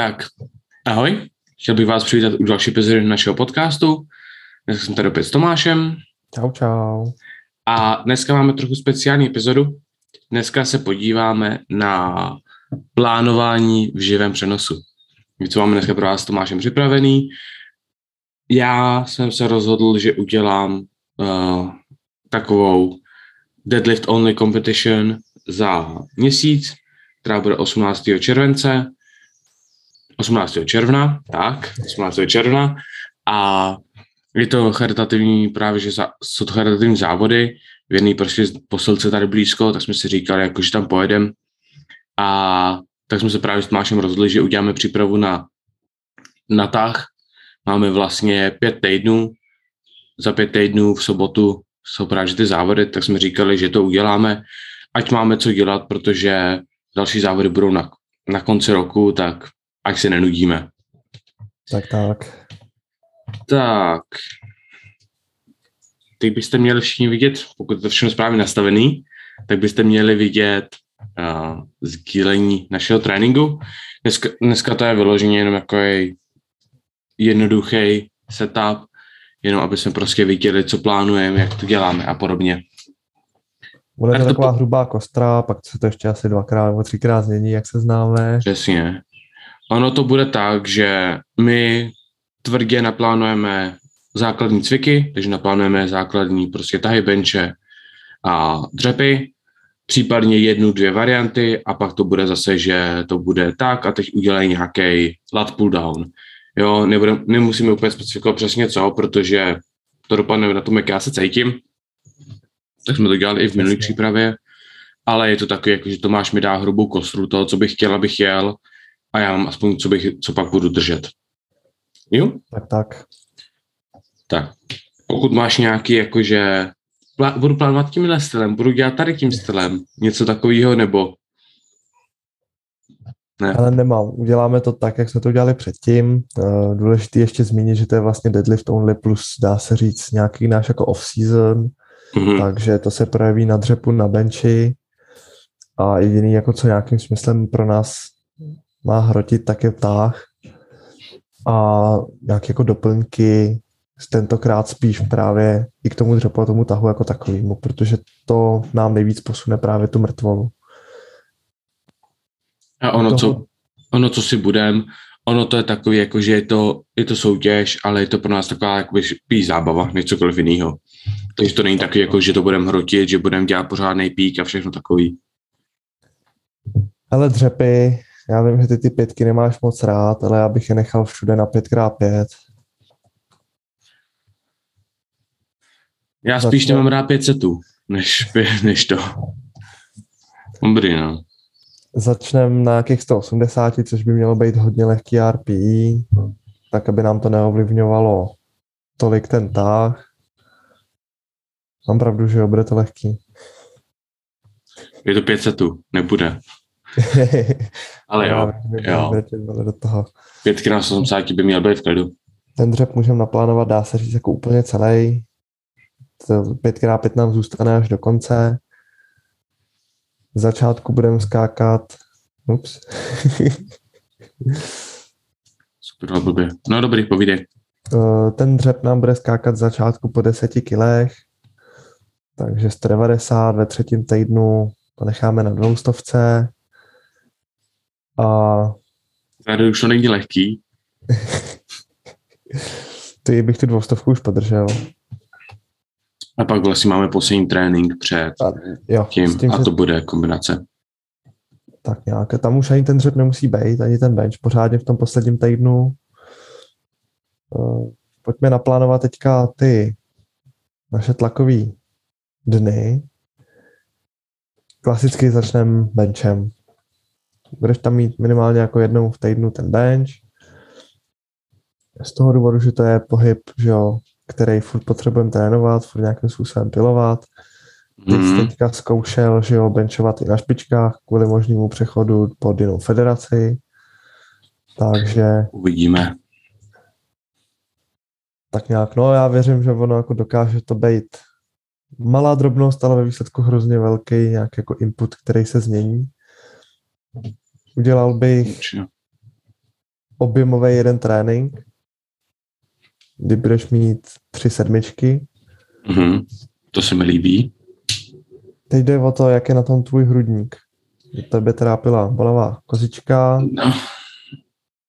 Tak, ahoj. Chtěl bych vás přivítat u další epizody našeho podcastu. Dneska jsem tady opět s Tomášem. Čau, čau. A dneska máme trochu speciální epizodu. Dneska se podíváme na plánování v živém přenosu. Co máme dneska pro vás s Tomášem připravený. Já jsem se rozhodl, že udělám uh, takovou deadlift only competition za měsíc, která bude 18. července. 18. června, tak, 18. června a je to charitativní, právě, že za, jsou to charitativní závody, v jedné prostě posilce tady blízko, tak jsme si říkali, jako, že tam pojedem a tak jsme se právě s Tomášem rozhodli, že uděláme přípravu na, na tah. Máme vlastně pět týdnů, za pět týdnů v sobotu jsou právě ty závody, tak jsme říkali, že to uděláme, ať máme co dělat, protože další závody budou na, na konci roku, tak ať se nenudíme. Tak, tak. Tak. Teď byste měli všichni vidět, pokud je to všechno správně nastavený, tak byste měli vidět uh, sdílení našeho tréninku. Dneska, dneska to je vyloženě jenom jako jednoduchý setup, jenom aby jsme prostě viděli, co plánujeme, jak to děláme a podobně. Bude to taková po... hrubá kostra, pak se to ještě asi dvakrát nebo třikrát změní, jak se známe. Přesně. Ono to bude tak, že my tvrdě naplánujeme základní cviky, takže naplánujeme základní prostě tahy benče a dřepy, případně jednu, dvě varianty a pak to bude zase, že to bude tak a teď udělají nějaký lat pull down. Jo, nebudem, nemusíme úplně specifikovat přesně co, protože to dopadne na tom, jak já se cítím. Tak jsme to dělali i v minulé přípravě, ale je to takový, jako, že Tomáš mi dá hrubou kostru toho, co bych chtěl, abych jel a já mám aspoň, co, bych, co pak budu držet. Jo? Tak, tak. Tak. Pokud máš nějaký, jakože plá, budu plánovat tímhle stylem, budu dělat tady tím stylem, něco takového, nebo ne. Ale nemám. Uděláme to tak, jak jsme to udělali předtím. Uh, důležité ještě zmínit, že to je vlastně deadlift only plus, dá se říct, nějaký náš jako off-season, mm-hmm. takže to se projeví na dřepu, na benči a jediný, jako co nějakým smyslem pro nás má hrotit, tak je vtáh a nějaké jako doplňky tentokrát spíš právě i k tomu dřepu a tomu tahu jako takovému, protože to nám nejvíc posune právě tu mrtvolu. A ono, toho... co, ono, co si budem, ono to je takový, jako, že je to, je to soutěž, ale je to pro nás taková jakoby, spíš zábava, než cokoliv jiného. Takže to není takový, jako, že to budeme hrotit, že budeme dělat pořádný pík a všechno takový. Ale dřepy, já vím, že ty ty pětky nemáš moc rád, ale já bych je nechal všude na 5x5. Já spíš nemám rád 500, než, než to. Dobrý, no. Začneme na nějakých 180, což by mělo být hodně lehký RPI, tak aby nám to neovlivňovalo tolik ten tah. Mám pravdu, že jo, bude to lehký. Je to 500, nebude. Ale jo, jo. Do toho. Pětky na 80 by měl být v klidu. Ten dřep můžeme naplánovat, dá se říct, jako úplně celý. 5x5 nám zůstane až do konce. V začátku budeme skákat. Ups. Super, blbě. No dobrý, povídej. Eh, ten dřep nám bude skákat v začátku po 10 kilech, takže 190 ve třetím týdnu to necháme na dvoustovce. A... Tady už to není lehký. Ty bych tu dvoustovku už podržel. A pak vlastně máme poslední trénink před a, jo, tím, tím a to že... bude kombinace. Tak nějak. Tam už ani ten dřep nemusí být, ani ten bench pořádně v tom posledním týdnu. Uh, pojďme naplánovat teďka ty naše tlakové dny. Klasicky začneme benchem. Budeš tam mít minimálně jako jednou v týdnu ten bench. Z toho důvodu, že to je pohyb, že jo, který furt potřebujeme trénovat, furt nějakým způsobem pilovat. Teď mm. teďka zkoušel, že jo, benchovat i na špičkách kvůli možnému přechodu pod jinou federaci. Takže... Uvidíme. Tak nějak, no já věřím, že ono jako dokáže to být malá drobnost, ale ve výsledku hrozně velký nějaký jako input, který se změní. Udělal bych objemový jeden trénink, kdy budeš mít tři sedmičky. Mm-hmm. To se mi líbí. Teď jde o to, jak je na tom tvůj hrudník. Tebe trápila bolavá kozička. No.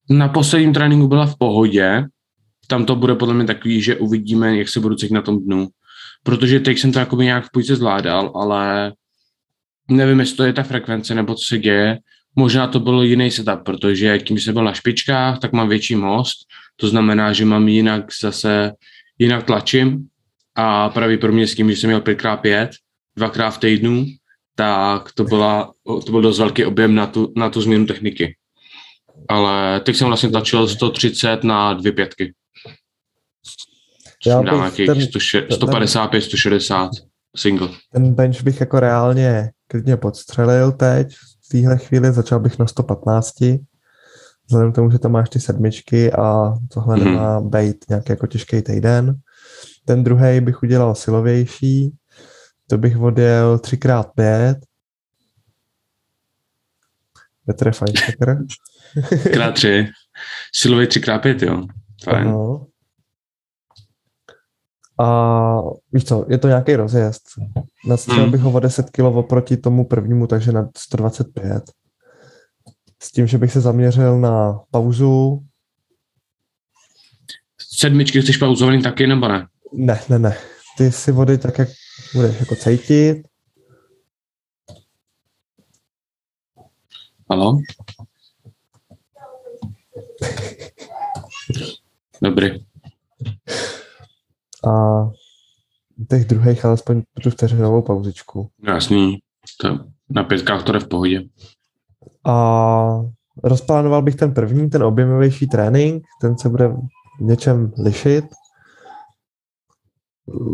Na posledním tréninku byla v pohodě. Tam to bude podle mě takový, že uvidíme, jak se budu cítit na tom dnu. Protože teď jsem to jakoby nějak v půjce zvládal, ale nevím, jestli to je ta frekvence nebo co se děje. Možná to byl jiný setup, protože tím, že jsem byl na špičkách, tak mám větší most. To znamená, že mám jinak zase, jinak tlačím a pravděpodobně s tím, že jsem měl 5x5, dvakrát v týdnu, tak to, byla, to byl dost velký objem na tu, na tu změnu techniky. Ale teď jsem vlastně tlačil 130 na dvě pětky. Já dám nějakých ten, 155, 160 single. Ten bench bych jako reálně klidně podstřelil teď. V téhle chvíli začal bych na 115. Vzhledem k tomu, že tam máš ty sedmičky a tohle mm-hmm. nemá být nějaký jako těžký týden. Ten druhý bych udělal silovější, to bych odjel 3x5. Petr Feinstecker. Krát 3. Silový 3x5, jo. Fajn. Uh-huh. A víš co, je to nějaký rozjezd. Nastřelil hmm. bych ho o 10 kg oproti tomu prvnímu, takže na 125. S tím, že bych se zaměřil na pauzu. Sedmičky chceš pauzovaný taky, nebo ne? Ne, ne, ne. Ty si vody tak, jak budeš jako cítit. Halo? Dobrý. A těch druhých alespoň tu vteřinovou pauzičku. Jasný. To na pětkách to je v pohodě. A rozplánoval bych ten první, ten objemovější trénink, ten se bude v něčem lišit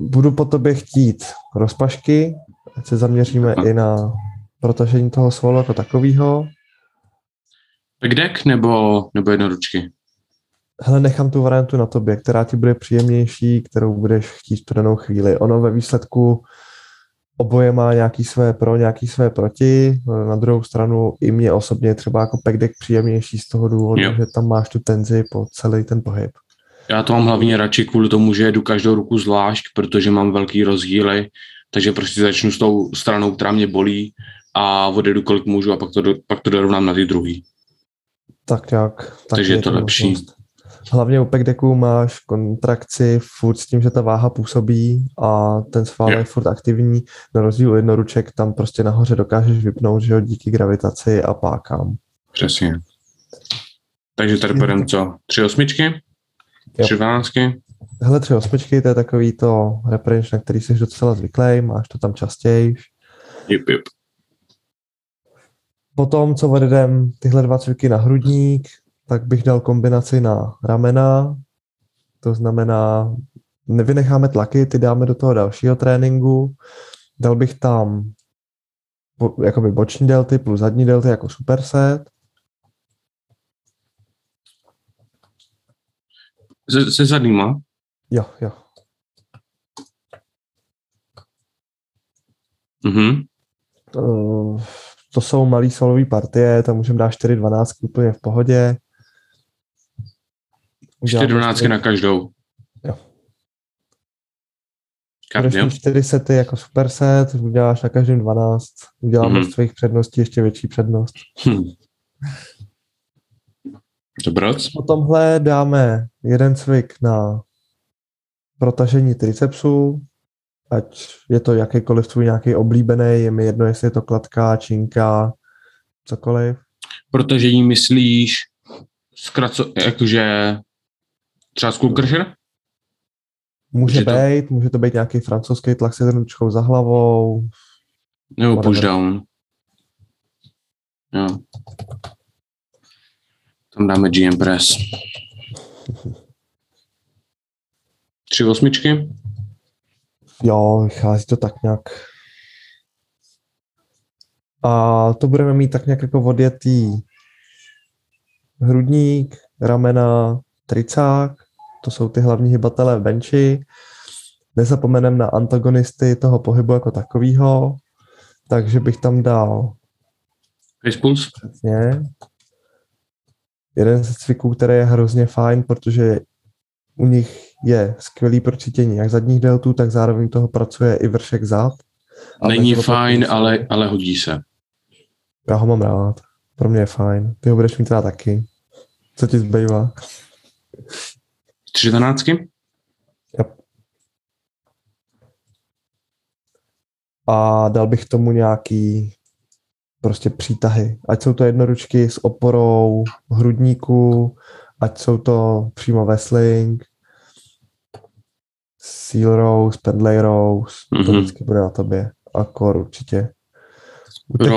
budu po tobě chtít rozpašky, ať se zaměříme Aha. i na protažení toho svalu jako takového. Backdeck nebo, nebo jednoručky? Hele, nechám tu variantu na tobě, která ti bude příjemnější, kterou budeš chtít v danou chvíli. Ono ve výsledku oboje má nějaký své pro, nějaký své proti. Na druhou stranu i mě osobně třeba jako backdeck příjemnější z toho důvodu, jo. že tam máš tu tenzi po celý ten pohyb. Já to mám hlavně radši kvůli tomu, že jedu každou ruku zvlášť, protože mám velký rozdíly, takže prostě začnu s tou stranou, která mě bolí a odjedu kolik můžu a pak to, pak to dorovnám na ty druhý. Tak jak. Tak takže je to lepší. Možnost. Hlavně u pekdeku máš kontrakci furt s tím, že ta váha působí a ten sval je furt aktivní. Na rozdíl jednoruček tam prostě nahoře dokážeš vypnout, že jo, díky gravitaci a pákám. Přesně. Takže tady budeme co? Tři osmičky? Tři dvanáctky? Hele, tři osmičky, to je takový to reprinč, na který jsi docela zvyklý, máš to tam častěji. Jup, jup. Potom, co vedem tyhle dva cviky na hrudník, tak bych dal kombinaci na ramena, to znamená, nevynecháme tlaky, ty dáme do toho dalšího tréninku, dal bych tam jakoby boční delty plus zadní delty jako superset, Se, se zadníma? Jo, jo. Mhm. Uh, to jsou malý solové partie, tam můžeme dát 4-12 úplně v pohodě. 4-12 na každou. Jo. Každý 4 sety jako super set, uděláš na každém 12, uděláme mm-hmm. z tvých předností ještě větší přednost. Hm. Dobroc. Po tomhle dáme jeden cvik na protažení tricepsu, ať je to jakýkoliv tvůj nějaký oblíbený, je mi jedno, jestli je to kladka, činka, cokoliv. Protažení myslíš zkraco, jakože třeba crusher? Může být, to... může to být nějaký francouzský tlak se ručkou za hlavou. Nebo push down. Jo. Tam dáme GM Press. Tři osmičky? Jo, vychází to tak nějak. A to budeme mít tak nějak jako odjetý hrudník, ramena, tricák, to jsou ty hlavní hybatelé v benchi. Nezapomenem na antagonisty toho pohybu jako takového, takže bych tam dal pulse. Přesně jeden ze cviků, který je hrozně fajn, protože u nich je skvělý pro cítění jak zadních deltů, tak zároveň toho pracuje i vršek zad. Není fajn, ale, ale hodí se. Já ho mám rád. Pro mě je fajn. Ty ho budeš mít rád taky. Co ti zbývá? Yep. A dal bych tomu nějaký prostě přítahy. Ať jsou to jednoručky s oporou hrudníku, ať jsou to přímo wrestling, seal rose, pendlay rose, mm-hmm. to mhm. vždycky bude na tobě. A core určitě. U těch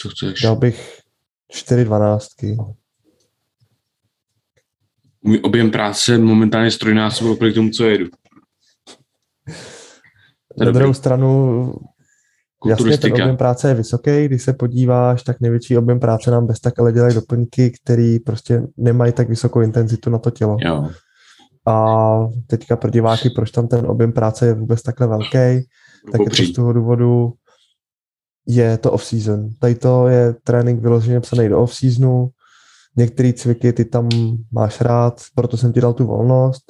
co chceš? dal bych čtyři dvanáctky. Můj objem práce momentálně strojnásobil oproti tomu, co jedu. Na druhou stranu Jasně, ten objem práce je vysoký, když se podíváš, tak největší objem práce nám bez tak ale dělají doplňky, které prostě nemají tak vysokou intenzitu na to tělo. Jo. A teďka pro diváky, proč tam ten objem práce je vůbec takhle velký, tak je to z toho důvodu, je to off-season. Tady to je trénink vyloženě psaný do off-seasonu, některé cviky ty tam máš rád, proto jsem ti dal tu volnost,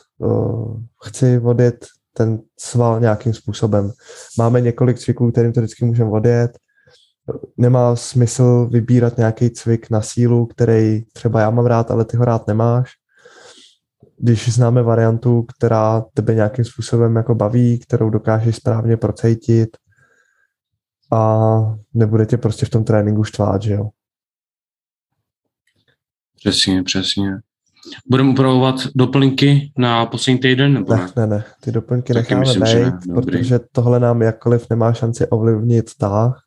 chci vodit ten sval nějakým způsobem. Máme několik cviků, kterým to vždycky můžeme odjet. Nemá smysl vybírat nějaký cvik na sílu, který třeba já mám rád, ale ty ho rád nemáš. Když známe variantu, která tebe nějakým způsobem jako baví, kterou dokážeš správně procejtit a nebude tě prostě v tom tréninku štvát, že jo? Přesně, přesně. Budeme upravovat doplňky na poslední týden? Nebo ne, ne, ne. Ty doplňky Taky necháme myslím, být, protože tohle nám jakkoliv nemá šanci ovlivnit tah.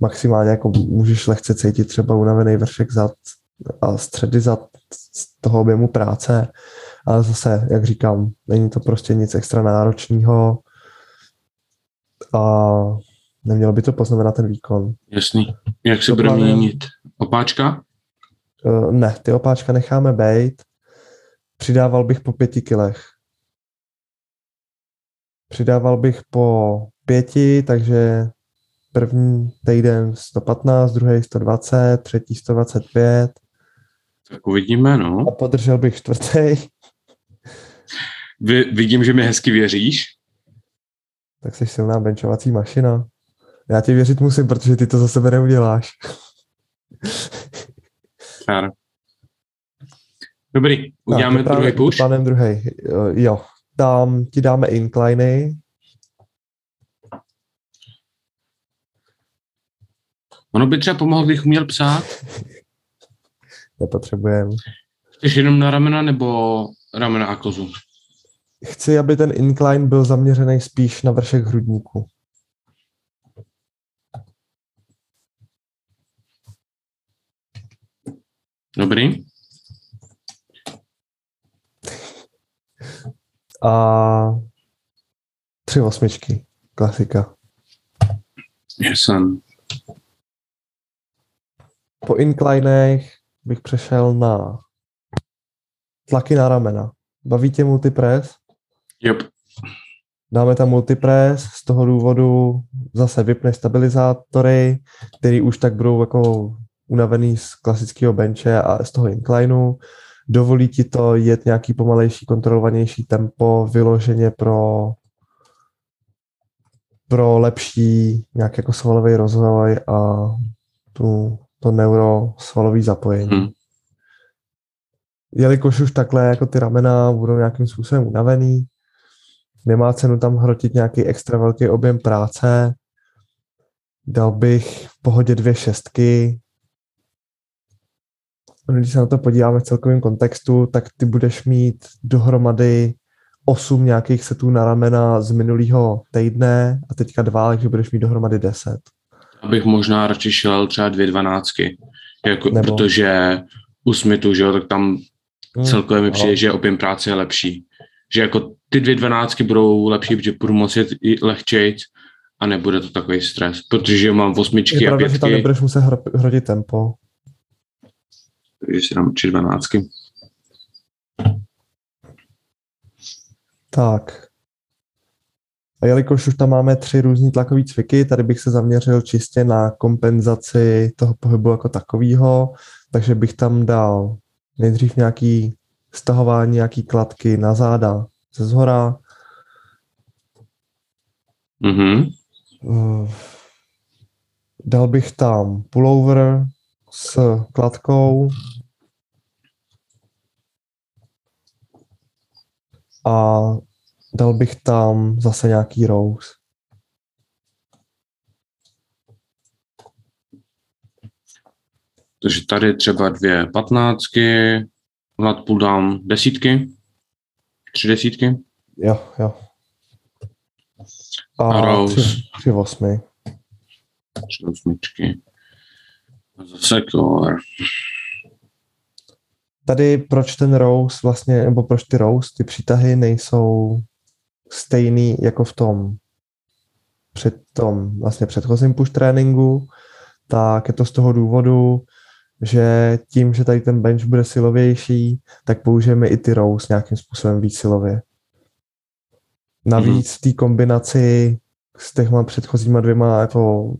Maximálně jako můžeš lehce cítit třeba unavený vršek zad a středy zad z toho objemu práce. Ale zase, jak říkám, není to prostě nic extra náročného a nemělo by to poznamenat ten výkon. Jasný. Jak se bude měnit? Opáčka? Uh, ne, ty opáčka necháme být. Přidával bych po pěti kilech. Přidával bych po pěti, takže první týden 115, druhý 120, třetí 125. Tak uvidíme, no. A podržel bych čtvrtý. Vy, vidím, že mi hezky věříš. Tak jsi silná benčovací mašina. Já ti věřit musím, protože ty to za sebe neuděláš. Fair. Dobrý, uděláme no, druhý push. Plánem druhý, jo. Tam ti dáme incliny. Ono by třeba pomohlo, kdybych uměl psát. Nepotřebujeme. Chceš jenom na ramena nebo ramena a kozu? Chci, aby ten incline byl zaměřený spíš na vršek hrudníku. Dobrý. A tři osmičky. Klasika. Jsem. Po inclinech bych přešel na tlaky na ramena. Baví tě multipress? Yep. Dáme tam multipress, z toho důvodu zase vypne stabilizátory, který už tak budou jako unavený z klasického benče a z toho inclineu. Dovolí ti to jet nějaký pomalejší, kontrolovanější tempo vyloženě pro pro lepší nějak jako svalový rozvoj a tu, to neurosvalový zapojení. Hmm. Jelikož už takhle jako ty ramena budou nějakým způsobem unavený, nemá cenu tam hrotit nějaký extra velký objem práce, dal bych v pohodě dvě šestky, když se na to podíváme v celkovém kontextu, tak ty budeš mít dohromady osm nějakých setů na ramena z minulého týdne a teďka dva, takže budeš mít dohromady deset. Abych možná radši šel třeba dvě dvanáctky, jako, Nebo... protože u Smithu, že jo, tak tam hmm, celkově mi přijde, že objem práce je lepší. Že jako ty dvě dvanáctky budou lepší, protože budu moci lehčejc a nebude to takový stres, protože mám osmičky je a pravda, pětky. že tam nebudeš muset hrotit tempo takže si dám tři dvanáctky. Tak. A jelikož už tam máme tři různý tlakové cviky, tady bych se zaměřil čistě na kompenzaci toho pohybu jako takového, takže bych tam dal nejdřív nějaký stahování nějaký kladky na záda ze zhora. Mm-hmm. Dal bych tam pullover s kladkou a dal bych tam zase nějaký rose. Takže tady třeba dvě patnáctky, hlad půl dám desítky, tři desítky. Jo, jo. A, a rose. Tři, tři osmy. Tři osmičky. A zase core. Tady proč ten rose vlastně, nebo proč ty rose, ty přítahy nejsou stejný jako v tom před tom vlastně předchozím push tréninku, tak je to z toho důvodu, že tím, že tady ten bench bude silovější, tak použijeme i ty rows nějakým způsobem víc silově. Navíc v té kombinaci s těma předchozíma dvěma jako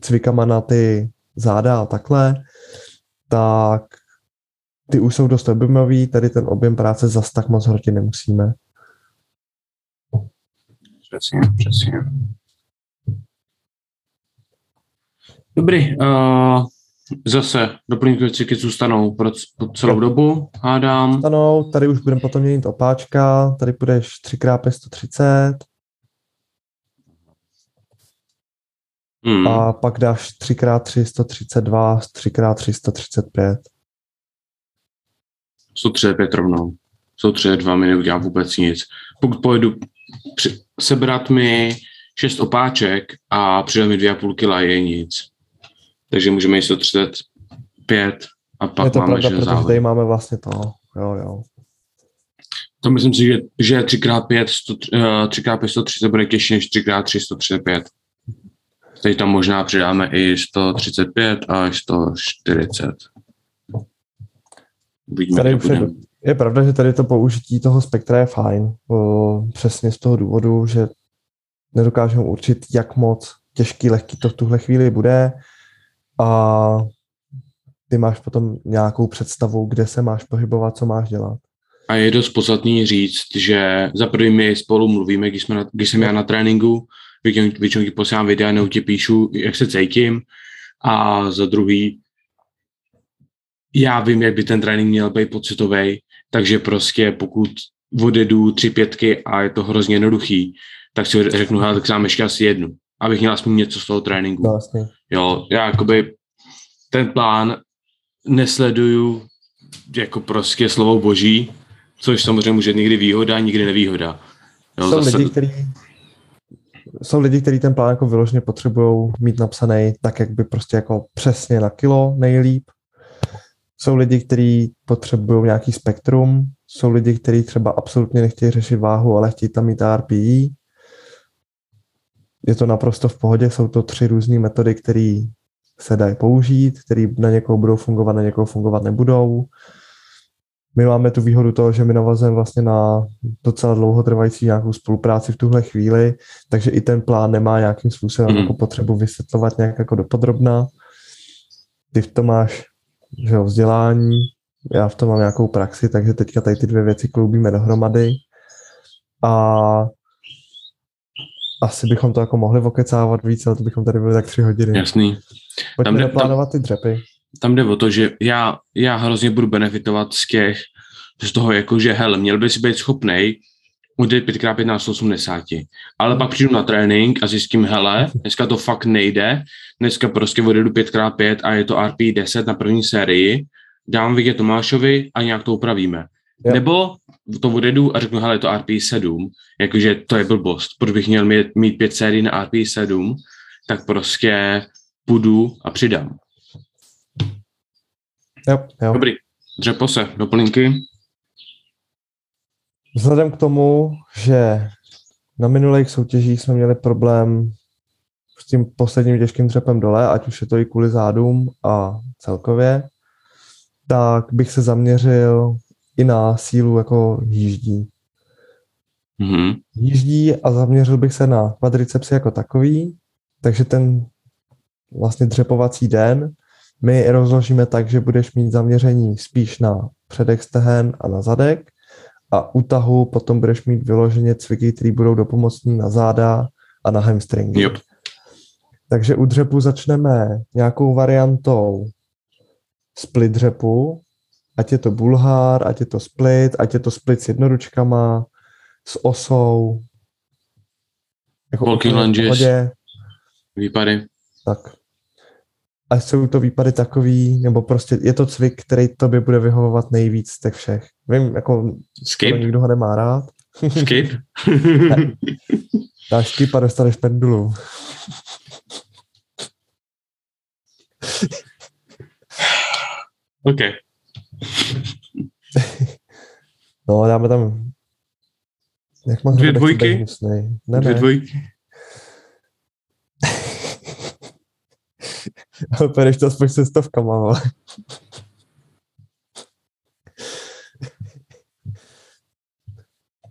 cvikama na ty záda a takhle, tak ty už jsou dost objemový, tady ten objem práce zas tak moc hrotit nemusíme. Přesně, přesně. Dobrý, uh, zase doplňkové cviky zůstanou pro, po celou dobu, hádám. Zůstanou, tady už budeme potom měnit opáčka, tady půjdeš 3x130 hmm. a pak dáš 3x3 132, 3x3 135. 135 rovnou. 132 mi neudělám vůbec nic. Pokud pojedu při, sebrat mi 6 opáček a přidat mi 2,5 kg je nic. Takže můžeme jít 135 a pak je to máme pravda, protože tady máme vlastně to, jo, jo. To myslím si, že, že 3x5, 3x5 130 bude těžší než 3x3 135. Teď tam možná přidáme i 135 a 140. Uvidíme, tady je, je pravda, že tady to použití toho spektra je fajn. Přesně z toho důvodu, že nedokážeme určit, jak moc těžký, lehký to v tuhle chvíli bude a ty máš potom nějakou představu, kde se máš pohybovat, co máš dělat. A je dost podstatný říct, že za prvý my spolu mluvíme, když, jsme na, když jsem já na tréninku, většinou ti posílám videa, nebo ti píšu, jak se cítím, a za druhý, já vím, jak by ten trénink měl být pocitový, takže prostě pokud odjedu tři pětky a je to hrozně jednoduchý, tak si řeknu, hele, tak sám ještě asi jednu, abych měl aspoň něco z toho tréninku. Vlastně. Jo, já jakoby ten plán nesleduju jako prostě slovo boží, což samozřejmě může někdy výhoda, nikdy nevýhoda. Jo, jsou, zase... lidi, který, jsou lidi, kteří ten plán jako vyloženě potřebují mít napsaný tak, jak by prostě jako přesně na kilo nejlíp. Jsou lidi, kteří potřebují nějaký spektrum, jsou lidi, kteří třeba absolutně nechtějí řešit váhu, ale chtějí tam mít RPI je to naprosto v pohodě, jsou to tři různé metody, které se dají použít, které na někoho budou fungovat, na někoho fungovat nebudou. My máme tu výhodu toho, že my navazujeme vlastně na docela dlouhotrvající nějakou spolupráci v tuhle chvíli, takže i ten plán nemá nějakým způsobem mm. jako potřebu vysvětlovat nějak jako dopodrobna. Ty v tom máš že jo, vzdělání, já v tom mám nějakou praxi, takže teďka tady ty dvě věci kloubíme dohromady. A asi bychom to jako mohli okecávat víc, ale to bychom tady byli tak tři hodiny. Jasný. Pojďme tam naplánovat ty dřepy. Tam jde o to, že já, já hrozně budu benefitovat z těch, z toho jako, že hele, měl by si být schopnej udělat 5x5 na 180. Ale pak přijdu na trénink a zjistím, hele, dneska to fakt nejde, dneska prostě odjedu 5x5 a je to RP 10 na první sérii, dám vidět Tomášovi a nějak to upravíme. Jo. Nebo to odjedu a řeknu, hele, je to RP7, jakože to je blbost, proč bych měl mít, mít pět sérií na RP7, tak prostě půjdu a přidám. Jo, jo. Dobrý, dřepo se, doplňky. Vzhledem k tomu, že na minulých soutěžích jsme měli problém s tím posledním těžkým dřepem dole, ať už je to i kvůli zádům a celkově, tak bych se zaměřil i na sílu jako jíždí. Mm-hmm. Jíždí a zaměřil bych se na quadricepsy jako takový, takže ten vlastně dřepovací den My rozložíme tak, že budeš mít zaměření spíš na předek stehen a na zadek a u tahu potom budeš mít vyloženě cviky, které budou dopomocní na záda a na hamstringy. Yep. Takže u dřepu začneme nějakou variantou split dřepu, ať je to bulhár, ať je to split, ať je to split s jednoručkama, s osou. Jako Walking lunges, výpady. Tak. A jsou to výpady takový, nebo prostě je to cvik, který tobě bude vyhovovat nejvíc z těch všech. Vím, jako skip. nikdo ho nemá rád. Skip? Dáš skip a dostaneš pendulu. OK. no, dáme tam... Jak mám Dvě dvojky? Ne, Dvě ne. dvojky. Ale pojedeš to aspoň se stovkama, ale.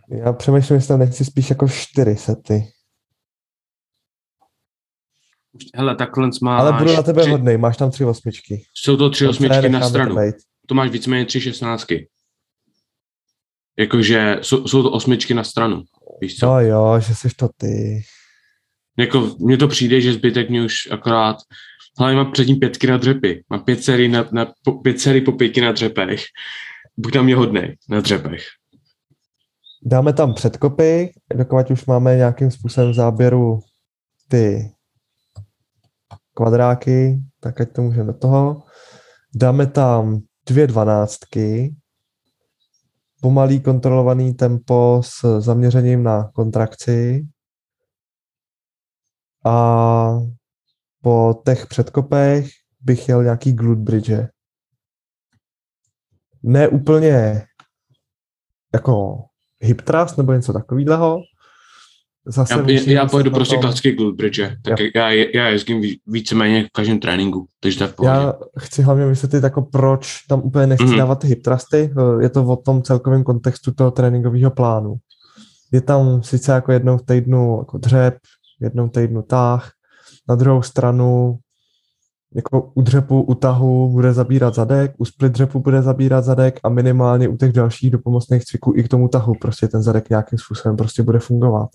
Já přemýšlím, jestli tam nechci spíš jako čtyři sety. Hele, takhle máš... Ale budu na tebe tři... hodnej, máš tam tři osmičky. Jsou to tři osmičky na stranu. To máš víceméně tři šestnáctky. Jakože jsou, jsou to osmičky na stranu. Víš co? No jo, že jsi to ty. Jako, mně to přijde, že zbytek mě už akorát hlavně mám přední pětky na dřepy. Mám pět sérií, na, na, po, pět sérií po pěti na dřepech. Buď tam je hodný na dřepech. Dáme tam předkopy, dokud už máme nějakým způsobem záběru ty kvadráky, tak ať to můžeme do toho. Dáme tam dvě dvanáctky, pomalý kontrolovaný tempo s zaměřením na kontrakci a po těch předkopech bych jel nějaký glute bridge. Ne úplně jako hip thrust nebo něco takového, Zase já, já pojedu prostě tom... klasický glute bridge, tak jo. já, já jezdím víceméně v každém tréninku, takže pohodě. Já chci hlavně vysvětlit, jako proč tam úplně nechci mm-hmm. dávat ty hip thrusty, je to o tom celkovém kontextu toho tréninkového plánu. Je tam sice jako jednou v týdnu jako dřep, jednou týdnu táh, na druhou stranu jako u dřepu, u tahu bude zabírat zadek, u split dřepu bude zabírat zadek a minimálně u těch dalších dopomocných cviků i k tomu tahu prostě ten zadek nějakým způsobem prostě bude fungovat.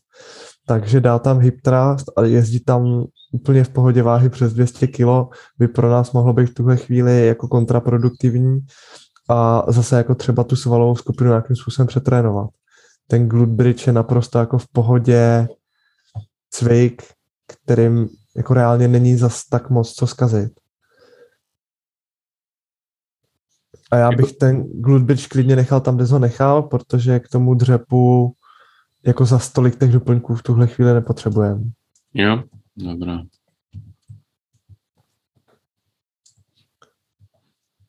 Takže dá tam hip thrust a jezdit tam úplně v pohodě váhy přes 200 kg by pro nás mohlo být v tuhle chvíli jako kontraproduktivní a zase jako třeba tu svalovou skupinu nějakým způsobem přetrénovat. Ten glute bridge je naprosto jako v pohodě cvik, kterým jako reálně není zas tak moc co zkazit. A já bych ten glute bridge klidně nechal tam, kde ho nechal, protože k tomu dřepu jako za stolik těch doplňků v tuhle chvíli nepotřebujeme. Jo, dobrá.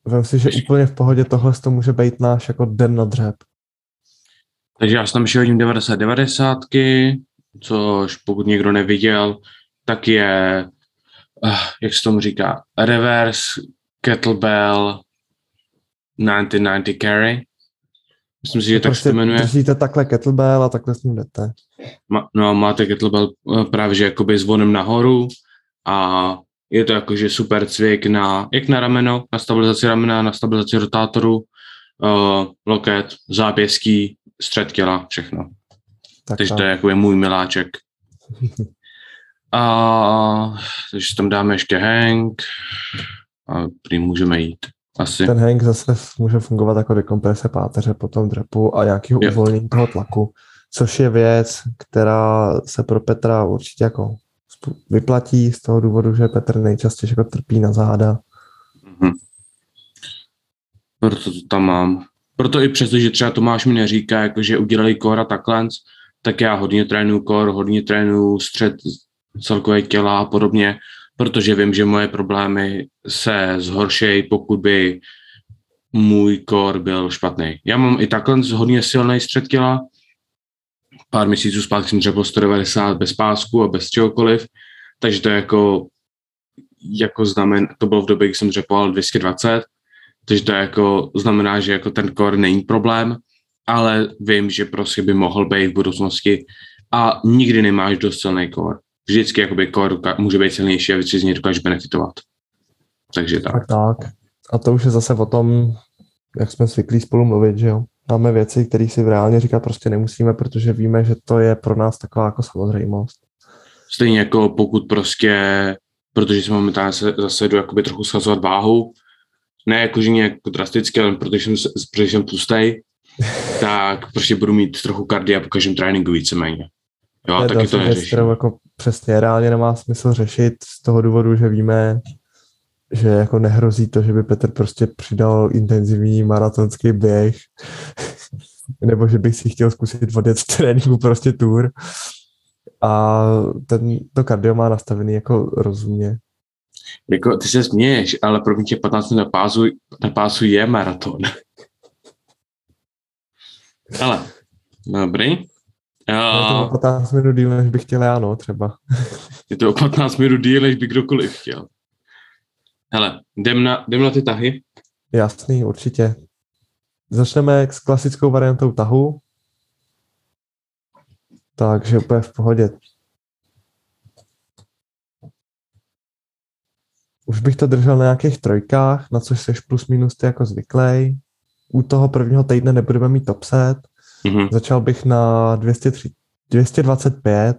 Vem si, že úplně v pohodě tohle to může být náš jako den na dřep. Takže já jsem tam ještě hodím 90 90 což pokud někdo neviděl, tak je, uh, jak se tomu říká, reverse kettlebell 1990 carry. Myslím si, že tak prostě se to jmenuje. Držíte takhle kettlebell a takhle s ním jdete. Ma, no, máte kettlebell eh, právě, že jakoby zvonem nahoru a je to jakože super cvik na, jak na rameno, na stabilizaci ramena, na stabilizaci rotátoru, uh, loket, zápěstí, střed těla, všechno. Tak Takže tak. to je jako můj miláček. A takže tam dáme ještě hang a prý můžeme jít. Asi. Ten hang zase může fungovat jako dekomprese páteře po tom drepu a nějakého uvolnění toho tlaku, což je věc, která se pro Petra určitě jako vyplatí z toho důvodu, že Petr nejčastěji jako trpí na záda. Mm-hmm. Proto to tam mám. Proto i přesto, že třeba Tomáš mi neříká, jako, že udělali kora takhle, tak já hodně trénuju kor, hodně trénuju střed celkové těla a podobně, protože vím, že moje problémy se zhoršejí, pokud by můj kor byl špatný. Já mám i takhle hodně silný střed těla, pár měsíců zpátky jsem třeba 190 bez pásku a bez čehokoliv, takže to je jako, jako znamen, to bylo v době, kdy jsem dřepoval 220, takže to je jako, znamená, že jako ten kor není problém, ale vím, že prostě by mohl být v budoucnosti a nikdy nemáš dost silný kor vždycky jakoby core může být silnější a víc z něj dokáže benefitovat. Takže tak. Tak, tak. A to už je zase o tom, jak jsme zvyklí spolu mluvit, že jo. Máme věci, které si reálně říkat prostě nemusíme, protože víme, že to je pro nás taková jako samozřejmost. Stejně jako pokud prostě, protože jsem momentálně se zase jdu jakoby trochu schazovat váhu, ne jako že nějak drasticky, ale protože jsem, protože jsem tlustej, tak prostě budu mít trochu kardia po každém tréninku víceméně. Jo, to je taky to věc, kterou jako přesně reálně nemá smysl řešit z toho důvodu, že víme, že jako nehrozí to, že by Petr prostě přidal intenzivní maratonský běh, nebo že bych si chtěl zkusit odjet z tréninku prostě tour. A ten, to kardio má nastavený jako rozumně. Jako, ty se směješ, ale pro mě 15 minut na pásu, na pásu je maraton. ale, dobrý. Je to o 15 minut díl, než bych chtěl já, no, třeba. je to o 15 minut díl, než by kdokoliv chtěl. Hele, jdem na, jdem na ty tahy. Jasný, určitě. Začneme s klasickou variantou tahu. Takže úplně v pohodě. Už bych to držel na nějakých trojkách, na což seš plus minus ty jako zvyklej. U toho prvního týdne nebudeme mít top set. Mhm. Začal bych na 203, 225,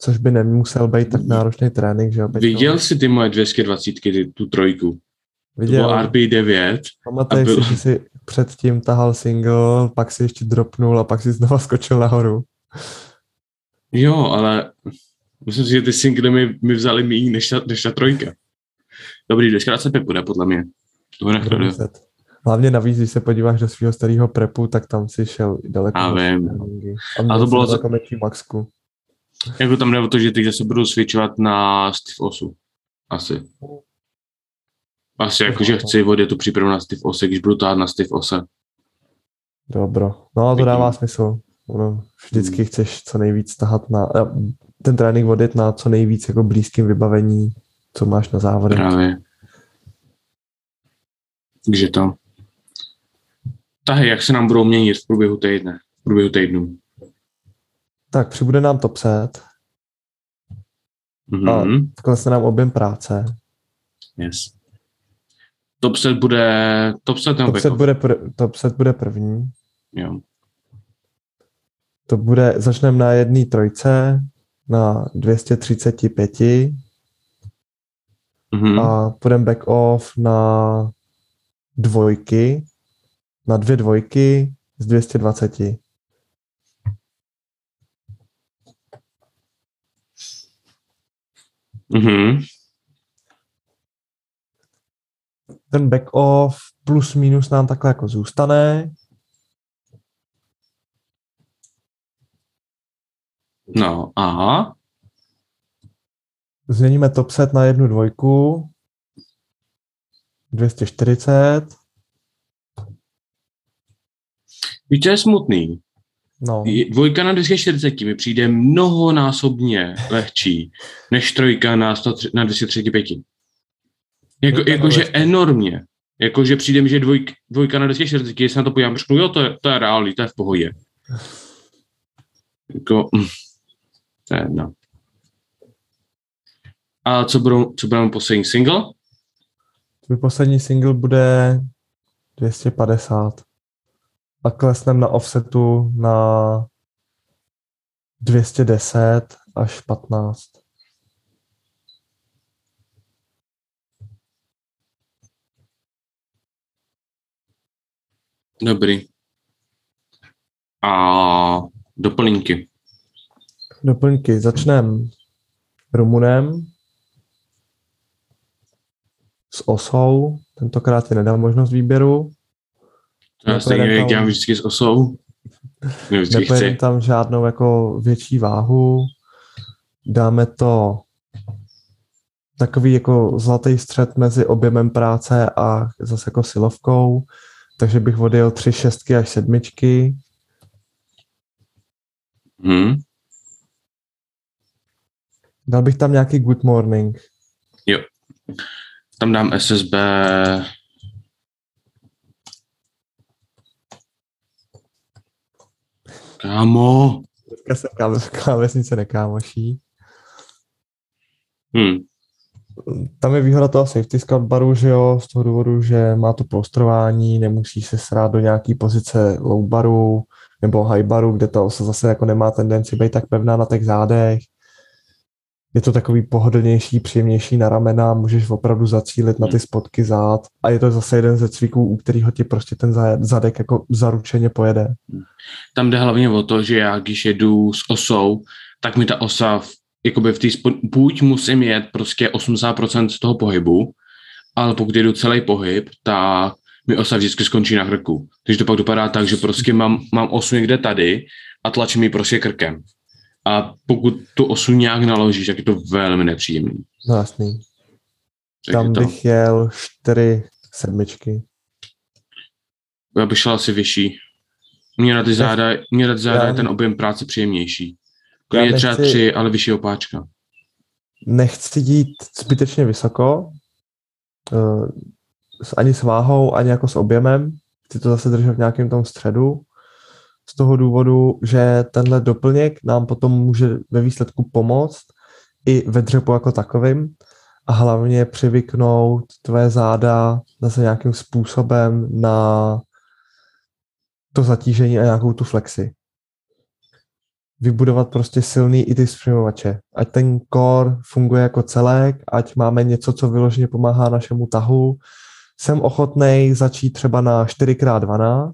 což by nemusel být tak náročný trénink, že? Peťo? Viděl jsi ty moje 220, ty, tu trojku? To Viděl. bylo RP9. Pamatuješ a byl- si, že jsi předtím tahal single, pak si ještě dropnul a pak si znova skočil nahoru. Jo, ale myslím si, že ty singly mi, mi vzali méně než ta, než ta trojka. Dobrý, 225 bude podle mě. To bude to. Hlavně navíc, když se podíváš do svého starého prepu, tak tam si šel daleko. Já horší vím. A měl to bylo za- daleko menší maxku. Jako tam jde o to, že teď zase budu switchovat na Steve Osu. Asi. Asi jako, že chci vodit tu přípravu na Steve Ose, když budu tahat na Steve Ose. Dobro. No a to dává smysl. No, vždycky Hmm. chceš co nejvíc tahat na a ten trénink vodit na co nejvíc jako blízkým vybavení, co máš na závodech. Právě. Takže to. Tahy, jak se nám budou měnit v průběhu týdne, v průběhu týdnu. Tak přibude nám top set, Mhm. klesne nám objem práce. Yes. Top set bude, top set Top set, backup? bude pr- top set bude první. Jo. To bude, začneme na jedné trojce, na 235 Mhm. a půjdeme back off na dvojky, na dvě dvojky z 220. Mhm. Ten back off plus minus nám takhle jako zůstane. No a Změníme top set na jednu dvojku. 240. víš, co je smutný? No, Dvojka na 240 mi přijde mnohonásobně lehčí než trojka na, 103, na 235. Jako, jakože enormně. Jakože přijde mi, že dvojk, dvojka na 240, když se na to podívám, řeknu, jo, to je, to je reálný, to je v pohodě. Jako, mm, to je jedno. A co budou, co budeme poslední single? tvůj poslední single bude 250. A klesneme na offsetu na 210 až 15. Dobrý. A doplňky. Doplňky. Začneme Rumunem s osou. Tentokrát ti nedám možnost výběru. No, stejně, jak tam- já vždycky s osou. Já Nepojedeme tam žádnou jako větší váhu. Dáme to takový jako zlatý střed mezi objemem práce a zase jako silovkou. Takže bych odjel tři šestky až sedmičky. Hm? Dal bych tam nějaký good morning. Tam dám SSB. Kámo, Teďka se káve, klávesnice nekámoší. Hmm. Tam je výhoda toho safety scout baru, že jo, z toho důvodu, že má to prostrování, nemusí se srát do nějaký pozice low baru nebo high baru, kde to se zase jako nemá tendenci být tak pevná na těch zádech. Je to takový pohodlnější, příjemnější na ramena, můžeš opravdu zacílit na ty spotky zád a je to zase jeden ze cviků, u kterého ti prostě ten zadek jako zaručeně pojede. Tam jde hlavně o to, že já když jedu s osou, tak mi ta osa v jakoby v té buď musím jet prostě 80% z toho pohybu, ale pokud jedu celý pohyb, tak mi osa vždycky skončí na krku. Takže to pak dopadá tak, že prostě mám, mám osu někde tady a tlačím ji prostě krkem. A pokud tu osu nějak naložíš, tak je to velmi nepříjemný. No jasný. Takže Tam to... bych jel čtyři sedmičky. Já bych šel asi vyšší. Mě na ty záda, mě na ty záda já... je ten objem práce příjemnější. Je nechci, třeba tři, ale vyšší opáčka. Nechci jít zbytečně vysoko, uh, ani s váhou, ani jako s objemem. Chci to zase držet v nějakém tom středu. Z toho důvodu, že tenhle doplněk nám potom může ve výsledku pomoct i ve dřepu jako takovým a hlavně přivyknout tvé záda zase nějakým způsobem na to zatížení a nějakou tu flexi vybudovat prostě silný i ty zpřímovače. Ať ten core funguje jako celek, ať máme něco, co vyloženě pomáhá našemu tahu. Jsem ochotný začít třeba na 4x12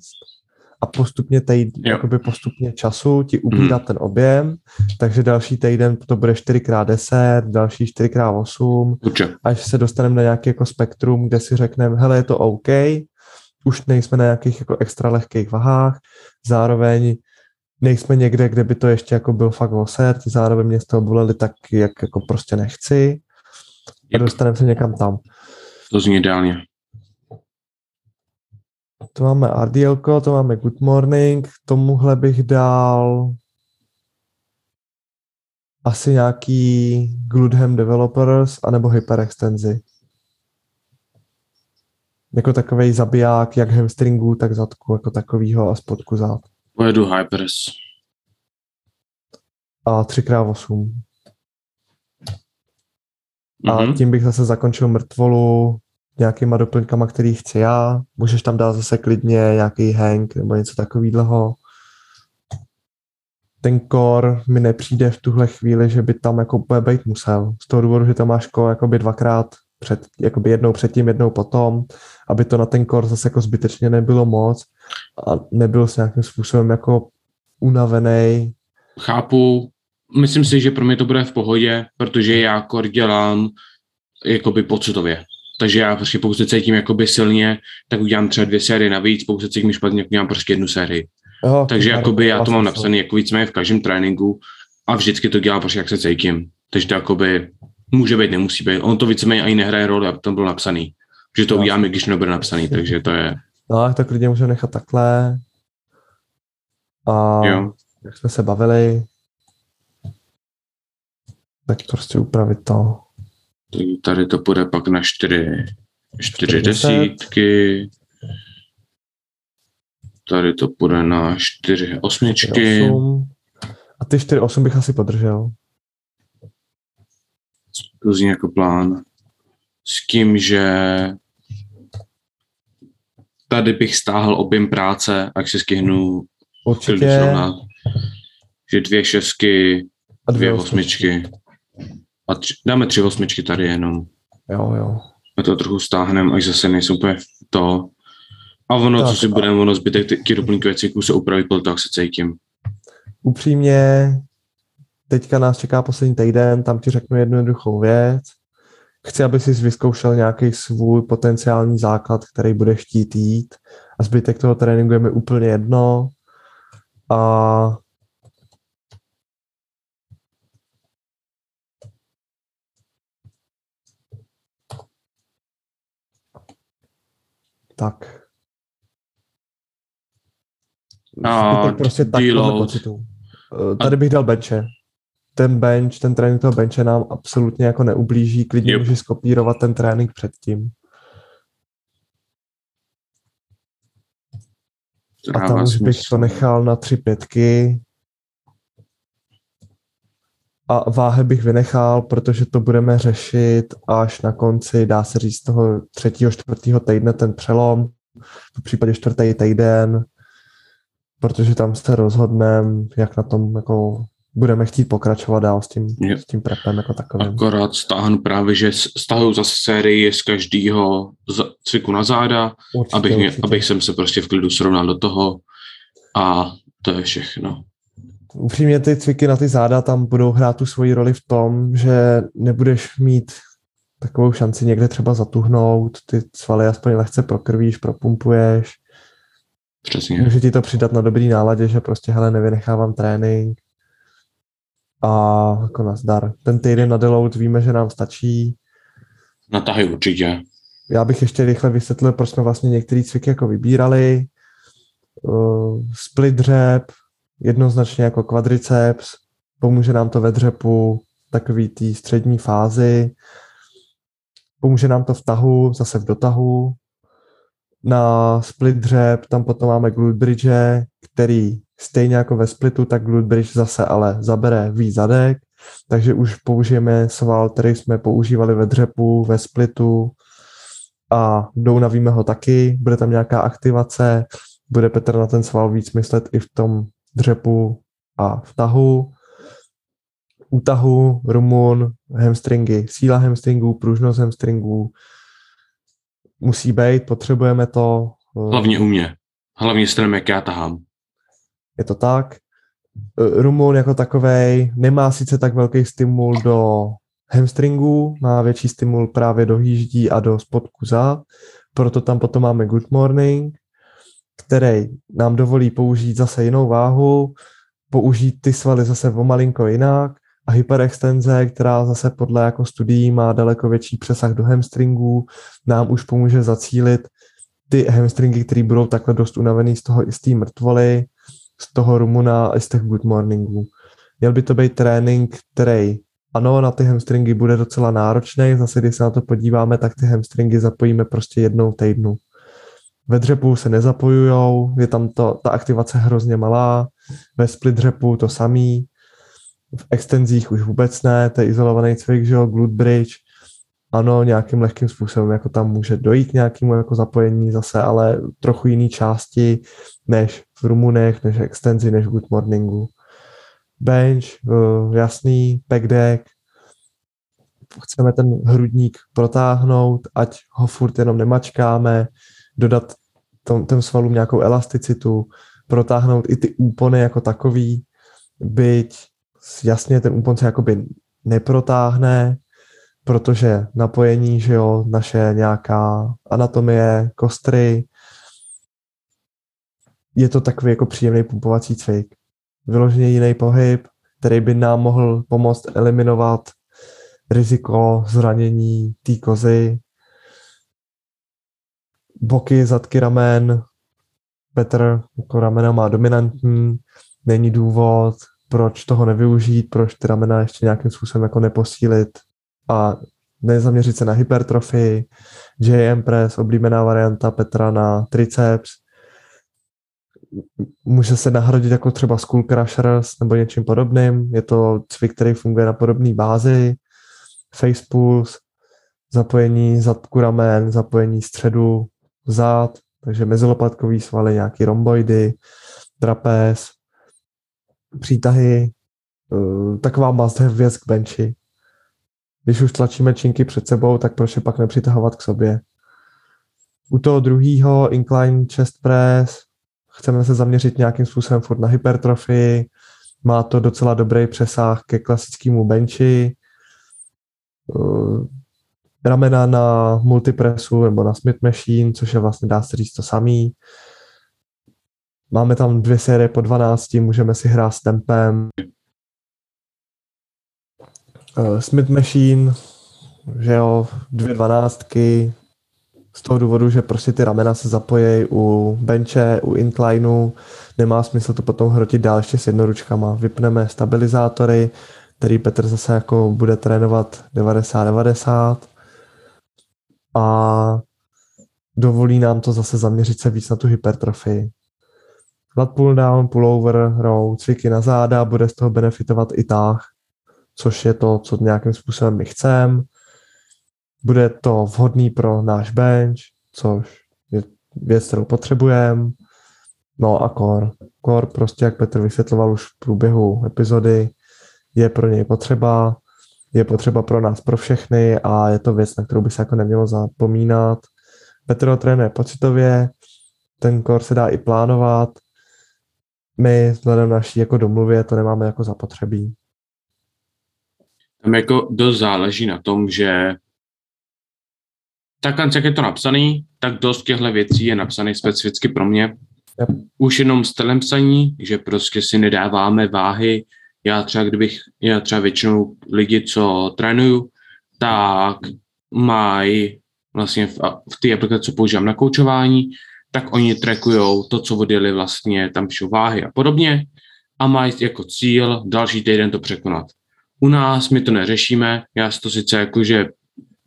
a postupně tej, jakoby postupně času ti ubírat mm. ten objem, takže další týden to bude 4x10, další 4x8, Určitě. až se dostaneme na nějaký jako spektrum, kde si řekneme, hele, je to OK, už nejsme na nějakých jako extra lehkých vahách, zároveň nejsme někde, kde by to ještě jako byl fakt osert, zároveň mě z toho boleli tak, jak jako prostě nechci a dostaneme se někam tam. To zní ideálně. To máme RDL, to máme Good Morning, tomuhle bych dal asi nějaký Gludham Developers anebo Hyperextenzi. Jako takový zabiják, jak hamstringu, tak zadku, jako takovýho a spodku zad. Pojedu Hypers. A 3x8. A mm-hmm. tím bych zase zakončil mrtvolu nějakýma doplňkama, který chci já. Můžeš tam dát zase klidně nějaký hang nebo něco takového. Ten core mi nepřijde v tuhle chvíli, že by tam jako být musel. Z toho důvodu, že tam máš core jakoby dvakrát před, jakoby jednou předtím, jednou potom, aby to na ten core zase jako zbytečně nebylo moc a nebyl s nějakým způsobem jako unavený. Chápu, myslím si, že pro mě to bude v pohodě, protože já core dělám jakoby pocitově. Takže já prostě pokud se cítím jakoby silně, tak udělám třeba dvě série navíc, pokud se cítím špatně, tak udělám prostě jednu sérii. Jo, Takže jakoby já to mám napsané jako víceméně v každém tréninku a vždycky to dělám prostě jak se cítím. Takže to jakoby může být, nemusí být. On to víceméně ani nehraje roli, aby tam bylo napsaný. Že to uděláme, když nebude napsaný, takže to je... No, tak klidně můžeme nechat takhle. A jo. jak jsme se bavili, tak prostě upravit to. Tady to půjde pak na čtyři, čtyři desítky. Tady to půjde na čtyři osmičky. 4, A ty čtyři osm bych asi podržel. To zní jako plán. S tím, že tady bych stáhl objem práce, ať se skihnu Určitě. Že dvě šestky, a dvě, dvě osmičky. A tři, dáme tři osmičky tady jenom. Jo, jo. A to trochu stáhneme, až zase nejsou úplně to. A ono, tak, co si budeme, ono zbytek těch doplňkové cyklů se upraví podle toho, jak se cítím. Upřímně, teďka nás čeká poslední týden, tam ti řeknu jednu jednoduchou věc. Chci, aby jsi vyzkoušel nějaký svůj potenciální základ, který bude chtít jít a zbytek toho tréninku je mi úplně jedno. A tak. A prostě tak pocitu. Tady bych dal benče. Ten bench, ten trénink toho benče nám absolutně jako neublíží, klidně yep. můžeš skopírovat ten trénink předtím. A tam už bych to nechal na tři pětky a váhy bych vynechal, protože to budeme řešit až na konci, dá se říct, toho třetího, čtvrtého týdne, ten přelom, v případě čtvrtý týden, protože tam se rozhodneme, jak na tom jako budeme chtít pokračovat dál s tím, s tím prepem jako takovým. Akorát stáhnu právě, že stahuju zase sérii z každého cviku na záda, určitě, abych, mě, určitě. abych jsem se prostě v klidu srovnal do toho a to je všechno. Upřímně ty cviky na ty záda tam budou hrát tu svoji roli v tom, že nebudeš mít takovou šanci někde třeba zatuhnout, ty svaly aspoň lehce prokrvíš, propumpuješ. Přesně. Může ti to přidat na dobrý náladě, že prostě hele, nevynechávám trénink a jako nazdar. Ten týden na deload víme, že nám stačí. Na tahy určitě. Já bych ještě rychle vysvětlil, proč jsme vlastně některé cviky jako vybírali. Uh, split dřep, jednoznačně jako kvadriceps, pomůže nám to ve dřepu takový té střední fázi, pomůže nám to v tahu, zase v dotahu. Na split dřep tam potom máme glute bridge, který stejně jako ve splitu, tak glute bridge zase ale zabere víc zadek, takže už použijeme sval, který jsme používali ve dřepu, ve splitu. A dounavíme ho taky, bude tam nějaká aktivace, bude Petr na ten sval víc myslet i v tom dřepu a v tahu. U tahu, rumun, hamstringy, síla hamstringů, pružnost hamstringů musí být, potřebujeme to. Hlavně u mě. Hlavně s jak já tahám. Je to tak. Rumun jako takovej nemá sice tak velký stimul do hamstringů, má větší stimul právě do hýždí a do spodku zad, proto tam potom máme Good Morning, který nám dovolí použít zase jinou váhu, použít ty svaly zase o malinko jinak a hyperextenze, která zase podle jako studií má daleko větší přesah do hamstringů, nám už pomůže zacílit ty hamstringy, které budou takhle dost unavený z toho i z té mrtvoly, z toho rumuna a z těch good morningů. Měl by to být trénink, který ano, na ty hamstringy bude docela náročný, zase když se na to podíváme, tak ty hamstringy zapojíme prostě jednou týdnu. Ve dřepu se nezapojujou, je tam to, ta aktivace hrozně malá, ve split dřepu to samý, v extenzích už vůbec ne, to je izolovaný cvik, že jo, glute bridge, ano, nějakým lehkým způsobem jako tam může dojít nějakému jako zapojení zase, ale trochu jiný části než v Rumunech, než extenzi, než Good Morningu. Bench, uh, jasný, pack deck, chceme ten hrudník protáhnout, ať ho furt jenom nemačkáme, dodat tom, těm svalům nějakou elasticitu, protáhnout i ty úpony jako takový, byť jasně ten úpon se jakoby neprotáhne, protože napojení, že jo, naše nějaká anatomie, kostry, je to takový jako příjemný pumpovací cvik. Vyloženě jiný pohyb, který by nám mohl pomoct eliminovat riziko zranění té kozy, boky, zadky ramen, Petr jako ramena má dominantní, není důvod, proč toho nevyužít, proč ty ramena ještě nějakým způsobem jako neposílit. A nezaměřit se na hypertrofii, JM press, oblíbená varianta Petra na triceps, může se nahradit jako třeba Skull Crushers nebo něčím podobným. Je to cvik, který funguje na podobné bázi. Face pulse, zapojení zadku ramen, zapojení středu zad, takže mezilopatkový svaly, nějaký romboidy, trapez, přítahy, uh, taková must have věc k benchi. Když už tlačíme činky před sebou, tak proč je pak nepřitahovat k sobě. U toho druhého incline chest press chceme se zaměřit nějakým způsobem furt na hypertrofii, má to docela dobrý přesah ke klasickému benchi, uh, ramena na multipressu nebo na Smith Machine, což je vlastně, dá se říct, to samý. Máme tam dvě série po 12, můžeme si hrát s tempem. Uh, Smith Machine, že jo, dvě dvanáctky, z toho důvodu, že prostě ty ramena se zapojí u benče, u inclineu, nemá smysl to potom hrotit dál ještě s jednoručkama. Vypneme stabilizátory, který Petr zase jako bude trénovat 90-90 a dovolí nám to zase zaměřit se víc na tu hypertrofii. Lat pull down, pull over, row, cviky na záda, bude z toho benefitovat i táh. což je to, co nějakým způsobem my chceme. Bude to vhodný pro náš bench, což je věc, kterou potřebujeme. No a core. Core prostě, jak Petr vysvětloval už v průběhu epizody, je pro něj potřeba, je potřeba pro nás, pro všechny a je to věc, na kterou by se jako nemělo zapomínat. Petr ho trénuje pocitově, ten core se dá i plánovat, my vzhledem naší jako domluvě to nemáme jako zapotřebí. Tam jako dost záleží na tom, že tak jak je to napsaný, tak dost těchto věcí je napsaný specificky pro mě. Yep. Už jenom stylem psaní, že prostě si nedáváme váhy. Já třeba, kdybych, já třeba většinou lidi, co trénuju, tak mají vlastně v, v té aplikaci, co používám na koučování, tak oni trackujou to, co odjeli vlastně, tam píšou váhy a podobně a mají jako cíl další týden to překonat. U nás my to neřešíme, já si to sice jakože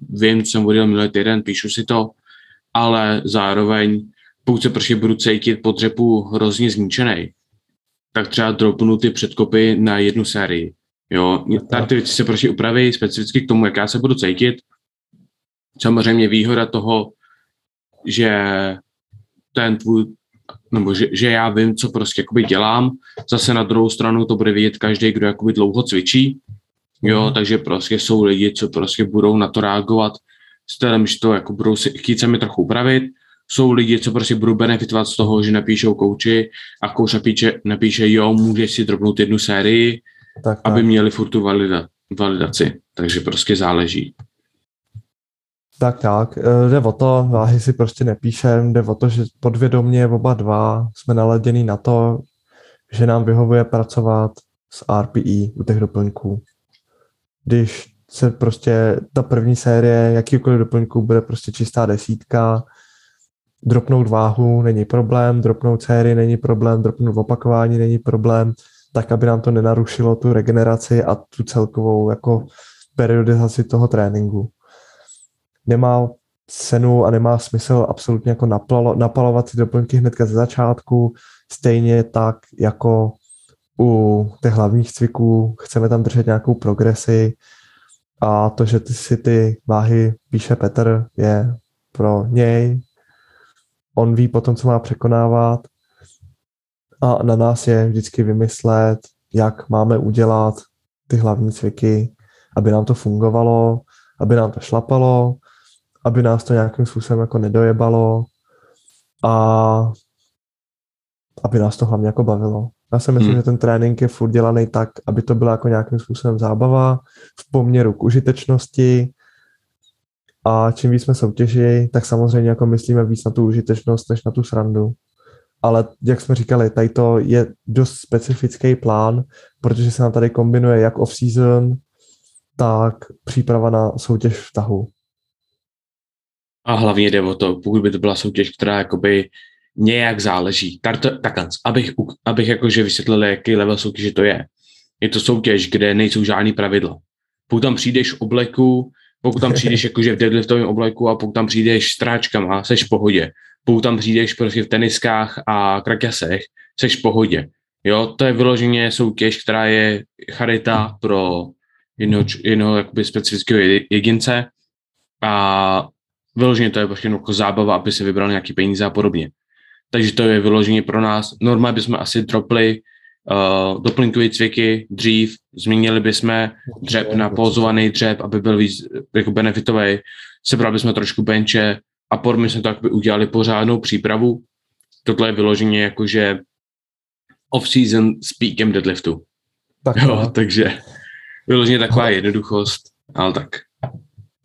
vím, co jsem odjel minulý týden, píšu si to, ale zároveň pokud se prostě budu cítit po dřepu hrozně zničený, tak třeba dropnu ty předkopy na jednu sérii. Jo, tak ty věci se prostě upraví specificky k tomu, jak já se budu cítit. Samozřejmě výhoda toho, že ten tvůj, nebo že, že já vím, co prostě jakoby dělám. Zase na druhou stranu to bude vidět každý, kdo jakoby dlouho cvičí. Jo, mm. takže prostě jsou lidi, co prostě budou na to reagovat s tím, že to jako budou si, chtít se mi trochu upravit. Jsou lidi, co prostě budou benefitovat z toho, že napíšou kouči a kouč napíše, napíše jo, můžeš si drobnout jednu sérii, tak, tak. aby měli furt tu valida, validaci. Takže prostě záleží. Tak, tak. E, jde o to, váhy si prostě nepíšem, jde o to, že podvědomě oba dva jsme naladěni na to, že nám vyhovuje pracovat s RPI u těch doplňků. Když se prostě ta první série jakýkoliv doplňků bude prostě čistá desítka, dropnout váhu není problém, dropnout sérii není problém, dropnout opakování není problém, tak aby nám to nenarušilo tu regeneraci a tu celkovou jako periodizaci toho tréninku nemá cenu a nemá smysl absolutně jako napalo, napalovat si doplňky hnedka ze začátku, stejně tak jako u těch hlavních cviků chceme tam držet nějakou progresi a to, že ty si ty váhy píše Petr, je pro něj. On ví potom, co má překonávat a na nás je vždycky vymyslet, jak máme udělat ty hlavní cviky, aby nám to fungovalo, aby nám to šlapalo, aby nás to nějakým způsobem jako nedojebalo a aby nás to hlavně jako bavilo. Já si myslím, hmm. že ten trénink je furt dělaný tak, aby to byla jako nějakým způsobem zábava v poměru k užitečnosti a čím víc jsme soutěži, tak samozřejmě jako myslíme víc na tu užitečnost, než na tu srandu. Ale jak jsme říkali, tady to je dost specifický plán, protože se nám tady kombinuje jak off-season, tak příprava na soutěž v tahu. A hlavně jde o to, pokud by to byla soutěž, která jakoby nějak záleží. Tarto, takhle, abych, abych jakože vysvětlil, jaký level soutěže to je. Je to soutěž, kde nejsou žádný pravidla. Pokud tam přijdeš obleku, pokud tam přijdeš jakože v deadliftovém obleku a pokud tam přijdeš s tráčkama, seš v pohodě. Pokud tam přijdeš prostě v teniskách a krakasech, seš v pohodě. Jo, to je vyloženě soutěž, která je charita pro jednoho, jednoho jakoby specifického jedince a vyloženě to je prostě jako zábava, aby se vybral nějaký peníze a podobně. Takže to je vyloženě pro nás. Normálně bychom asi dropli uh, doplňkové cviky dřív, změnili bychom dřep na pozovaný dřep, aby byl víc jako benefitový, sebrali bychom trošku benče a potom jsme to jakoby udělali pořádnou přípravu. Tohle je vyloženě jakože off-season s peakem deadliftu. Tak, jo, takže vyloženě taková jednoduchost, ale tak.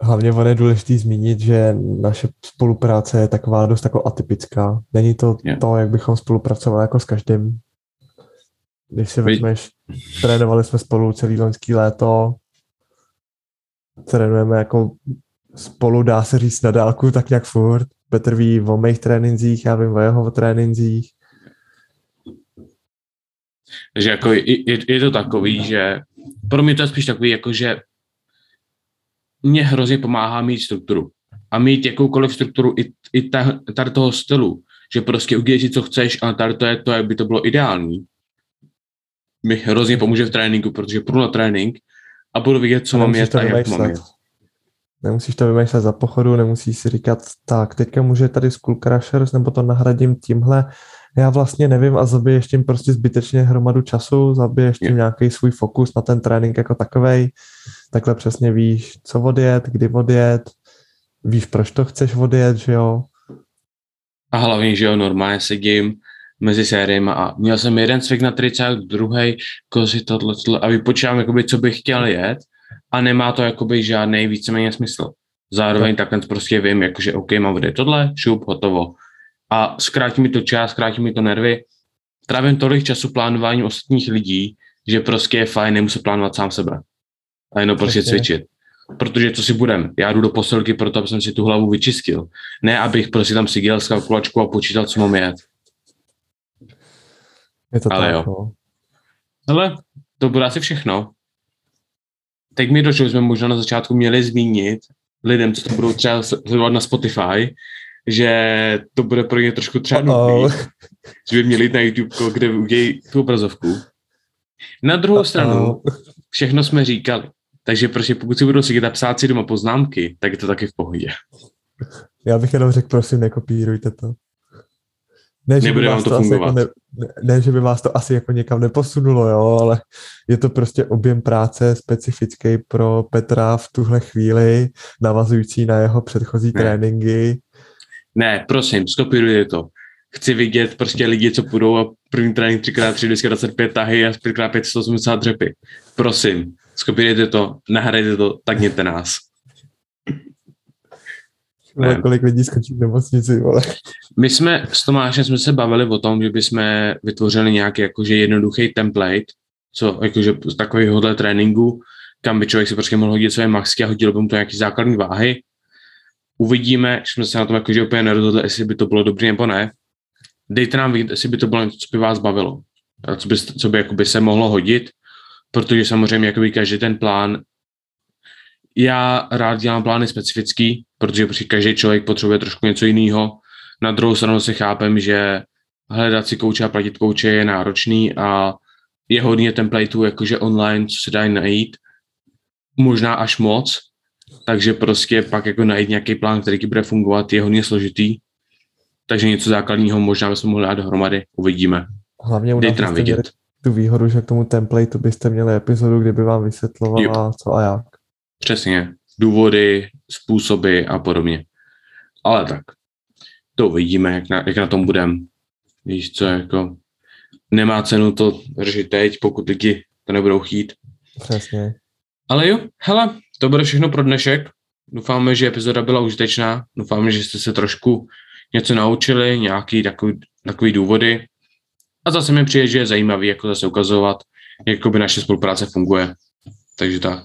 Hlavně on je důležité zmínit, že naše spolupráce je taková dost jako atypická. Není to yeah. to, jak bychom spolupracovali jako s každým. Když si vezmeš, trénovali jsme spolu celý loňský léto, trénujeme jako spolu, dá se říct na dálku, tak nějak furt. Petr ví o mých trénincích, já vím o jeho trénincích. Takže jako je, je to takový, že pro mě to je spíš takový, jako že mě hrozně pomáhá mít strukturu. A mít jakoukoliv strukturu i, i ta, tady toho stylu, že prostě udělej si, co chceš, a tady to je to, jak by to bylo ideální, mi hrozně pomůže v tréninku, protože půjdu na trénink a budu vidět, co mám jet a jak mám jet. Nemusíš to vymýšlet za pochodu, nemusíš si říkat, tak teďka může tady Skull Crushers, nebo to nahradím tímhle. Já vlastně nevím a zabiješ tím prostě zbytečně hromadu času, zabiješ tím nějaký svůj fokus na ten trénink jako takovej. Takhle přesně víš, co odjet, kdy odjet, víš, proč to chceš odjet, že jo. A hlavně, že jo, normálně sedím mezi sériemi a měl jsem jeden cvik na trice, druhý kozy tohle, tohle a vypočítám, jakoby, co bych chtěl jet a nemá to jakoby žádný víceméně smysl. Zároveň tak. takhle prostě vím, jakože OK, mám vody tohle, šup, hotovo. A zkrátí mi to čas, zkrátí mi to nervy. Trávím tolik času plánováním ostatních lidí, že prostě je fajn, nemusím plánovat sám sebe. A jenom prostě cvičit. Protože co si budem? Já jdu do posilky proto, aby jsem si tu hlavu vyčistil. Ne, abych prostě tam si dělal kalkulačku a počítal, co mám jet. Je to Ale tak, jo. no. Ale to bude asi všechno. Teď mi došlo, že jsme možná na začátku měli zmínit lidem, co to budou třeba sledovat na Spotify, že to bude pro ně trošku třeba Uh-oh. nutný, že by měli jít na YouTube, kde udějí tu obrazovku. Na druhou stranu, všechno jsme říkali. Takže prostě pokud si budou sedět a psát si doma poznámky, tak je to taky v pohodě. Já bych jenom řekl, prosím, nekopírujte to. Ne, že by Nebude vás to jako fungovat. ne, ne, ne, že by vás to asi jako někam neposunulo, jo, ale je to prostě objem práce specifický pro Petra v tuhle chvíli, navazující na jeho předchozí Ne. tréninky. Ne, prosím, skopírujte to. Chci vidět prostě lidi, co půjdou a první trénink 3x3, 225 tahy a 5x5 180 dřepy. Prosím, skopírujte to, nahrajte to, tagněte nás. Ne. kolik lidí skončí v nemocnici, vole. My jsme s Tomášem jsme se bavili o tom, že bychom vytvořili nějaký jakože jednoduchý template, co jakože z takovéhohle tréninku, kam by člověk si prostě mohl hodit své maxky a hodil by mu to nějaký základní váhy. Uvidíme, že jsme se na tom jakože úplně nerozhodli, jestli by to bylo dobré nebo ne. Dejte nám vědět, jestli by to bylo něco, co by vás bavilo. A co by, co by jakoby se mohlo hodit, protože samozřejmě jakoby každý ten plán já rád dělám plány specifický, protože prostě každý člověk potřebuje trošku něco jiného. Na druhou stranu si chápem, že hledat si kouče a platit kouče je náročný a je hodně templateů jakože online, co se dají najít. Možná až moc, takže prostě pak jako najít nějaký plán, který bude fungovat, je hodně složitý. Takže něco základního možná bychom mohli dát dohromady, uvidíme. Hlavně u nás vědět. tu výhodu, že k tomu templateu byste měli epizodu, kde by vám vysvětlovala, co a jak. Přesně. Důvody, způsoby a podobně. Ale tak, to uvidíme, jak na, jak na tom budem. Víš co, jako nemá cenu to řešit teď, pokud lidi to nebudou chtít. Přesně. Ale jo, hele, to bude všechno pro dnešek. Doufáme, že epizoda byla užitečná. Doufáme, že jste se trošku něco naučili, nějaký takový, takový důvody. A zase mi přijde, že je zajímavý jako zase ukazovat, jak by naše spolupráce funguje. Takže tak.